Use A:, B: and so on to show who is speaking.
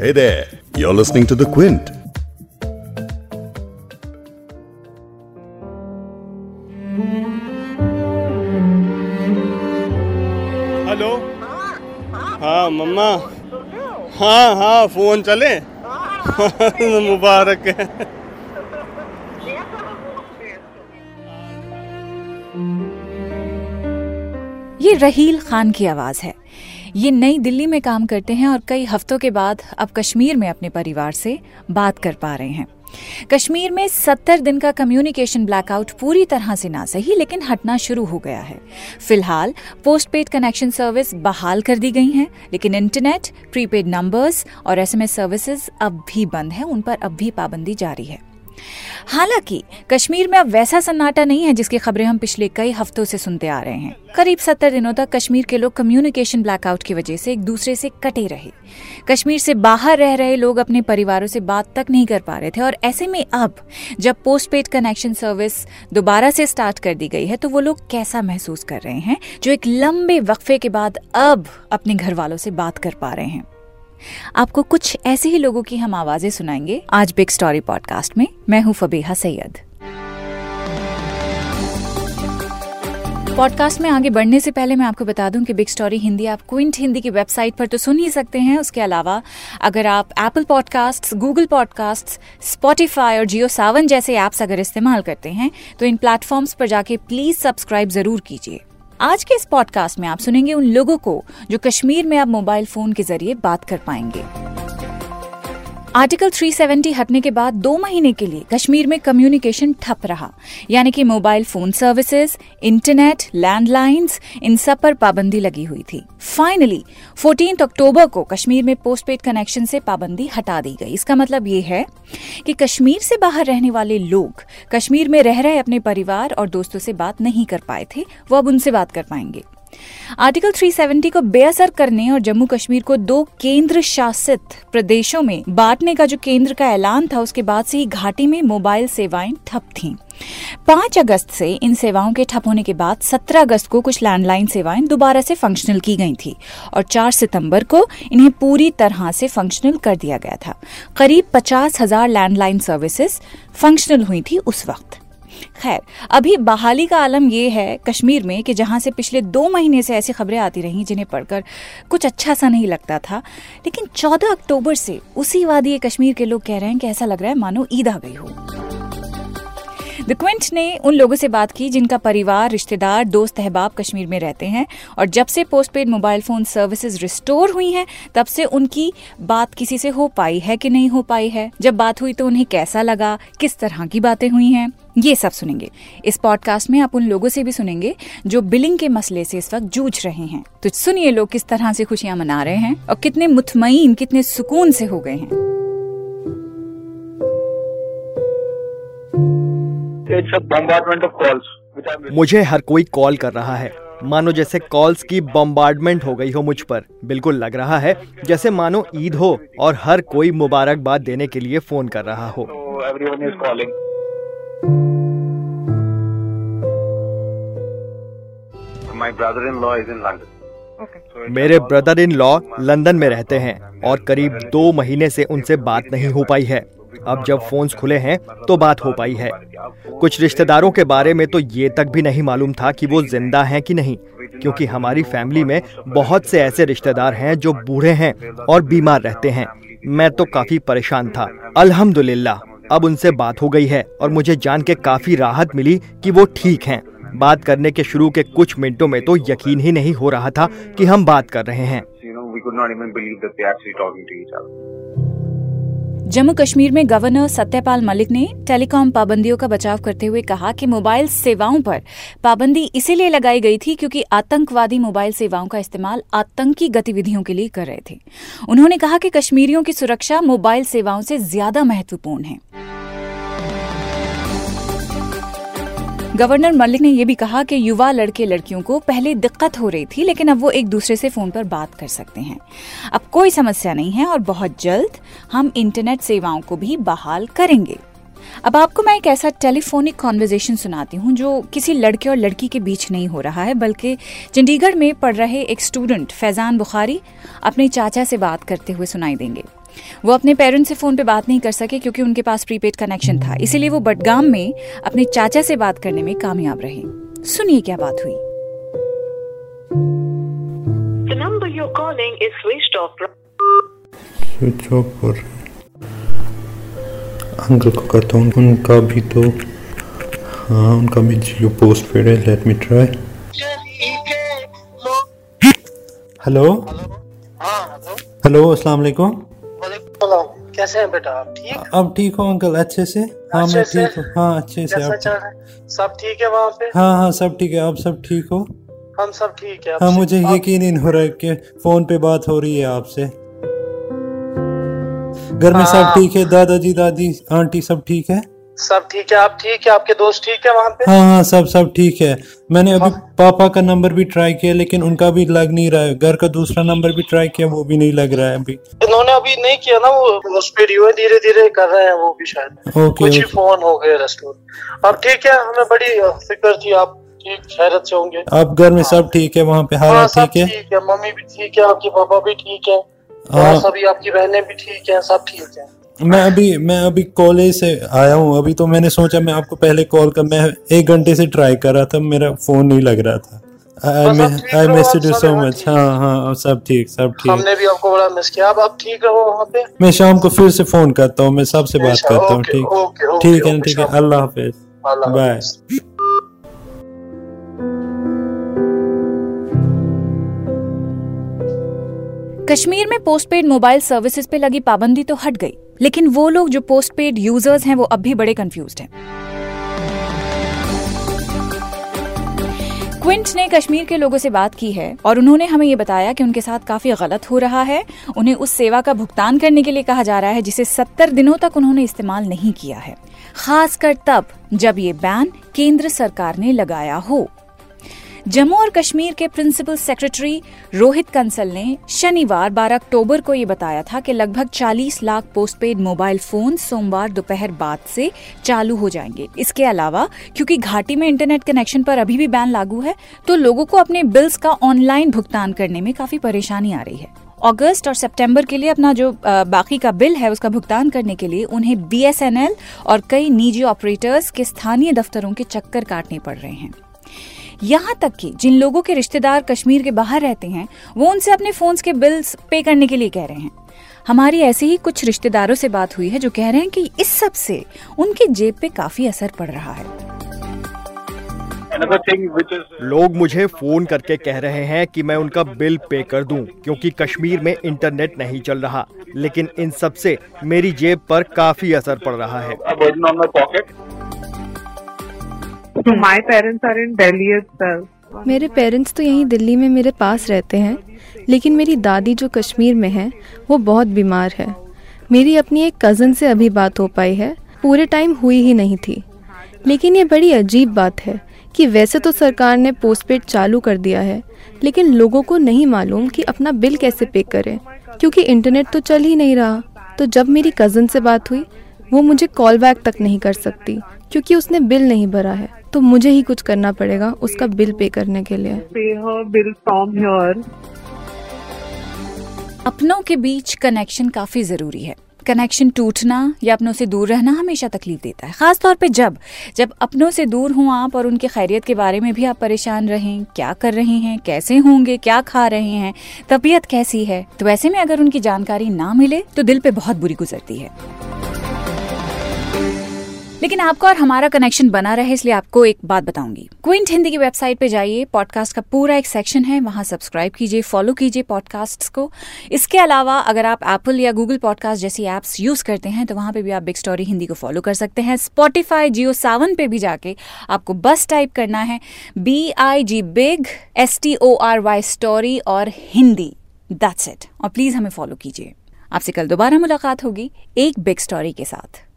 A: Hey there, you're listening to The Quint.
B: Hello हाँ मम्मा हाँ हाँ फ़ोन चले मुबारक है
C: ये रहील खान की आवाज़ है ये नई दिल्ली में काम करते हैं और कई हफ्तों के बाद अब कश्मीर में अपने परिवार से बात कर पा रहे हैं। कश्मीर में सत्तर दिन का कम्युनिकेशन ब्लैकआउट पूरी तरह से ना सही लेकिन हटना शुरू हो गया है। फ़िलहाल पोस्ट पेड कनेक्शन सर्विस बहाल कर दी गई हैं, लेकिन इंटरनेट प्रीपेड नंबर्स और एसएमएस सर्विसेज़ अब भी बंद है, उन पर अब भी पाबंदी जारी है। हालाँकि, कश्मीर में अब वैसा सन्नाटा नहीं है जिसकी खबरें हम पिछले कई हफ्तों से सुनते आ रहे हैं। करीब सत्तर दिनों तक कश्मीर के लोग कम्युनिकेशन ब्लैकआउट की वजह से एक दूसरे से कटे रहे। कश्मीर से बाहर रह रहे लोग अपने परिवारों से बात तक नहीं कर पा रहे थे और ऐसे में अब, जब पोस्ट पेड कनेक्शन सर्विस दोबारा से स्टार्ट कर दी गई है तो वो लोग कैसा महसूस कर रहे हैं, जो एक लंबे वक्फे के बाद अब अपने घर वालों से बात कर पा रहे हैं? आपको कुछ ऐसे ही लोगों की हम आवाज़ें सुनाएँगे। आज बिग स्टोरी पॉडकास्ट में मैं हूँ फबीहा सैयद। पॉडकास्ट में आगे बढ़ने से पहले मैं आपको बता दूँ कि बिग स्टोरी हिंदी, आप क्विंट हिंदी की वेबसाइट पर तो सुन ही सकते हैं। उसके अलावा, अगर आप Apple podcast Google podcast Spotify और जियो सावन जैसे ऐप्स अगर इस्तेमाल करते हैं तो इन प्लेटफॉर्म्स पर जाके प्लीज़ सब्सक्राइब ज़रूर कीजिए। आज के इस पॉडकास्ट में आप सुनेंगे उन लोगों को जो कश्मीर में आप मोबाइल फ़ोन के ज़रिए बात कर पाएँगे। आर्टिकल 370 हटने के बाद दो महीने के लिए कश्मीर में कम्युनिकेशन ठप रहा। यानी कि mobile phone services internet landlines इन सब पर पाबंदी लगी हुई थी। फाइनली 14 अक्टूबर को कश्मीर में पोस्ट पेड कनेक्शन से पाबंदी हटा दी गई। इसका मतलब ये है कि कश्मीर से बाहर रहने वाले लोग कश्मीर में रह रहे अपने परिवार और दोस्तों से बात नहीं कर पाए थे। वो अब उनसे बात कर पाएँगे। आर्टिकल 370 को बेअसर करने और जम्मू कश्मीर को दो केंद्र शासित प्रदेशों में बांटने का जो केंद्र का ऐलान था, उसके बाद से ही घाटी में मोबाइल सेवाएँ ठप थीं। पाँच अगस्त से इन सेवाओं के ठप होने के बाद 17 अगस्त को कुछ लैंडलाइन सेवाएँ दोबारा से फंक्शनल की गई थी और 4 सितंबर को इन्हें पूरी तरह से फंक्शनल कर दिया गया था करीब पचास हज़ार लैंडलाइन सर्विसेज़ फंक्शनल हुई थी उस वक्त खैर, अभी बहाली का आलम यह है कश्मीर में कि जहाँ से पिछले दो महीने से ऐसी खबरें आती रहीं जिन्हें पढ़कर कुछ अच्छा सा नहीं लगता था। लेकिन 14 अक्टूबर से उसी वादी कश्मीर के लोग कह रहे हैं कि ऐसा लग रहा है मानो ईद आ गई हो। द क्विंट ने उन लोगों से बात की जिनका परिवार, रिश्तेदार, दोस्त अहबाब कश्मीर में रहते हैं और जब से postpaid mobile phone services restore हुई हैं, तब से उनकी बात किसी से हो पाई है कि नहीं हो पाई है? जब बात हुई तो उन्हें कैसा लगा? किस तरह की बातें हुई हैं? ये सब सुनेंगे। इस पॉडकास्ट में आप उन लोगों से भी सुनेंगे जो बिलिंग के मसले से इस वक्त जूझ रहे हैं। तो सुनिए लोग किस तरह से खुशियाँ मना रहे हैं और कितने मुतमईन, कितने सुकून से हो गए हैं।
D: मुझे हर कोई कॉल कर रहा है। मानो जैसे कॉल्स की बम्बार्डमेंट हो गई हो मुझ पर। बिल्कुल लग रहा है जैसे मानो ईद हो और हर कोई मुबारकबाद देने के लिए फ़ोन कर रहा हो। मेरे ब्रदर इन लॉ लंदन में रहते हैं और करीब दो महीने से उनसे बात नहीं हो पाई है। अब जब फोन्स खुले हैं तो बात हो पाई है। कुछ रिश्तेदारों के बारे में तो ये तक भी नहीं मालूम था कि वो ज़िंदा हैं कि नहीं, क्योंकि हमारी फैमिली में बहुत से ऐसे रिश्तेदार हैं जो बूढ़े हैं और बीमार रहते हैं। मैं तो काफ़ी परेशान था। अल्हम्दुलिल्लाह, अब उनसे बात हो गई है और मुझे जान के काफ़ी राहत मिली कि वो ठीक हैं। बात करने के शुरू के कुछ मिनटों में तो यकीन ही नहीं हो रहा था कि हम बात कर रहे हैं।
C: जम्मू कश्मीर में गवर्नर सत्यपाल मलिक ने टेलीकॉम पाबंदियों का बचाव करते हुए कहा कि मोबाइल सेवाओं पर पाबंदी इसीलिए लगाई गई थी क्योंकि आतंकवादी मोबाइल सेवाओं का इस्तेमाल आतंकी गतिविधियों के लिए कर रहे थे। उन्होंने कहा कि कश्मीरियों की सुरक्षा मोबाइल सेवाओं से ज़्यादा महत्वपूर्ण है। गवर्नर मलिक ने यह भी कहा कि युवा लड़के लड़कियों को पहले दिक्कत हो रही थी, लेकिन अब वो एक दूसरे से फ़ोन पर बात कर सकते हैं। अब कोई समस्या नहीं है और बहुत जल्द हम इंटरनेट सेवाओं को भी बहाल करेंगे। अब आपको मैं एक ऐसा टेलीफोनिक कॉन्वर्जेशन सुनाती हूँ, जो किसी लड़के और लड़की के बीच नहीं हो रहा है, बल्कि चंडीगढ़ में पढ़ रहे एक स्टूडेंट फैजान बुखारी, अपने चाचा से बात करते हुए सुनाई देंगे। वो अपने पेरेंट्स से फ़ोन पे बात नहीं कर सके क्योंकि उनके पास प्रीपेड कनेक्शन था। इसीलिए वो बडगाम में अपने चाचा से बात करने में कामयाब रहे। सुनिए क्या बात हुई।
E: The number you're calling is switched off.
F: Switch off कर अंकल को करता हूँ उनका भी तो हाँ उनका भी जियो पोस्ट पेड है let me try hello hello अस्सलाम वालेकुम।
G: सलाम कैसे हैं बेटा आप? ठीक?
F: अब ठीक हो अंकल अच्छे से? हाँ मैं
G: अच्छे से?
F: ठीक हूँ। हाँ अच्छे से आप
G: सब ठीक है वहाँ पे?
F: हाँ हाँ सब ठीक है आप सब ठीक हो?
G: हम सब ठीक है
F: हाँ मुझे यकीन नहीं हो रहा है कि फ़ोन पे बात हो रही है आपसे। घर में सब
G: हाँ।
F: ठीक है? दादाजी दादी आंटी सब ठीक है?
G: सब ठीक है? आप ठीक है? आपके दोस्त ठीक है वहाँ पे?
F: हाँ हाँ सब सब ठीक है। मैंने अभी हाँ। पापा का नंबर भी ट्राई किया लेकिन उनका भी लग नहीं रहा है। घर का दूसरा नंबर भी ट्राई किया वो भी नहीं लग रहा है अभी।
G: इन्होंने अभी नहीं किया ना वो स्पीड हुए धीरे धीरे कर रहे हैं वो भी शायद।
F: ओके
G: कुछ ही फ़ोन हो गए रेस्टोर अब ठीक है हमें बड़ी फ़िक्र थी आप ठीक खैरत से होंगे।
F: आप घर में सब ठीक है? वहाँ पे
G: हाँ
F: ठीक है?
G: ठीक है मम्मी भी ठीक है आपके पापा भी ठीक है।
F: हाँ।
G: सभी आपकी बहनें भी ठीक है सब ठीक है।
F: मैं अभी मैं अभी कॉलेज से आया हूँ। अभी तो मैंने सोचा मैं आपको पहले कॉल कर मैं एक घंटे से ट्राई कर रहा था मेरा फ़ोन नहीं लग रहा था। I miss you so much हाँ हाँ सब ठीक सब ठीक।
G: हमने भी आपको बड़ा मिस किया। अब आप ठीक रहो वहाँ पे।
F: मैं शाम को फिर से फ़ोन करता हूँ मैं सबसे बात
G: अच्छा,
F: करता हूँ ठीक। ठीक है ठीक है। अल्लाह हाफिज। बाय
C: कश्मीर में पोस्टपेड मोबाइल सर्विसेज़ पे लगी पाबंदी तो हट गई। लेकिन वो लोग जो पोस्ट पेड यूज़र्स हैं, वो अब भी बड़े कंफ्यूज हैं। क्विंट ने कश्मीर के लोगों से बात की है और उन्होंने हमें ये बताया कि उनके साथ काफ़ी गलत हो रहा है। उन्हें उस सेवा का भुगतान करने के लिए कहा जा रहा है, जिसे सत्तर दिनों तक उन्होंने इस्तेमाल नहीं किया है। खासकर तब जब ये बैन केंद्र सरकार ने लगाया हो। जम्मू और कश्मीर के प्रिंसिपल सेक्रेटरी रोहित कंसल ने शनिवार 12 अक्टूबर को ये बताया था कि लगभग 40 लाख पोस्टपेड मोबाइल फ़ोन सोमवार दोपहर बाद से चालू हो जाएँगे। इसके अलावा, क्योंकि घाटी में इंटरनेट कनेक्शन पर अभी भी बैन लागू है तो लोगों को अपने बिल्स का ऑनलाइन भुगतान करने में काफ़ी परेशानी आ रही है। अगस्त और सितंबर के लिए अपना जो बाकी का बिल है, उसका भुगतान करने के लिए उन्हें बीएसएनएल और कई निजी ऑपरेटर्स के स्थानीय दफ्तरों के चक्कर काटने पड़ रहे हैं। यहाँ तक कि जिन लोगों के रिश्तेदार कश्मीर के बाहर रहते हैं वो उनसे अपने फोन्स के बिल्स पे करने के लिए कह रहे हैं। हमारी ऐसे ही कुछ रिश्तेदारों से बात हुई है जो कह रहे हैं कि इस सबसे उनकी जेब पे काफ़ी असर पड़ रहा है।
D: लोग मुझे फ़ोन करके कह रहे हैं कि मैं उनका बिल पे कर दूँ क्योंकि कश्मीर में इंटरनेट नहीं चल रहा लेकिन इन सबसे मेरी जेब पर काफ़ी असर पड़ रहा है।
H: So my parents are in Delhi itself.
I: मेरे पेरेंट्स तो यहीं दिल्ली में मेरे पास रहते हैं लेकिन मेरी दादी जो कश्मीर में है वो बहुत बीमार है। मेरी अपनी एक कज़न से अभी बात हो पाई है पूरे टाइम हुई ही नहीं थी। लेकिन ये बड़ी अजीब बात है कि वैसे तो सरकार ने पोस्टपेड चालू कर दिया है लेकिन लोगों को नहीं मालूम कि अपना बिल कैसे पे करें क्योंकि इंटरनेट तो चल ही नहीं रहा। तो जब मेरी कज़न से बात हुई वो मुझे कॉल बैक तक नहीं कर सकती क्योंकि उसने बिल नहीं भरा है तो मुझे ही कुछ करना पड़ेगा उसका बिल पे करने के लिए।
C: अपनों के बीच कनेक्शन काफ़ी ज़रूरी है। कनेक्शन टूटना या अपनों से दूर रहना हमेशा तकलीफ़ देता है खास तौर पे जब जब अपनों से दूर हों आप और उनके खैरियत के बारे में भी आप परेशान रहें क्या कर रहे हैं कैसे होंगे क्या खा रहे हैं तबीयत कैसी है तो ऐसे में अगर उनकी जानकारी ना मिले तो दिल पे बहुत बुरी गुजरती है। लेकिन आपका और हमारा कनेक्शन बना रहे, इसलिए आपको एक बात बताऊँगी। क्विंट हिंदी की वेबसाइट पे जाइए पॉडकास्ट का पूरा एक सेक्शन है, वहाँ सब्सक्राइब कीजिए फॉलो कीजिए पॉडकास्ट को। इसके अलावा अगर आप एप्पल या गूगल पॉडकास्ट जैसी एप्स यूज़ करते हैं तो वहाँ पे भी आप बिग स्टोरी हिंदी को फॉलो कर सकते हैं। स्पॉटिफाई जियो सावन पे भी जाके आपको बस टाइप करना है। B I G big S T O R Y story और हिंदी दैट्स इट और प्लीज़ हमें फॉलो कीजिए। आपसे कल दोबारा मुलाकात होगी एक बिग स्टोरी के साथ।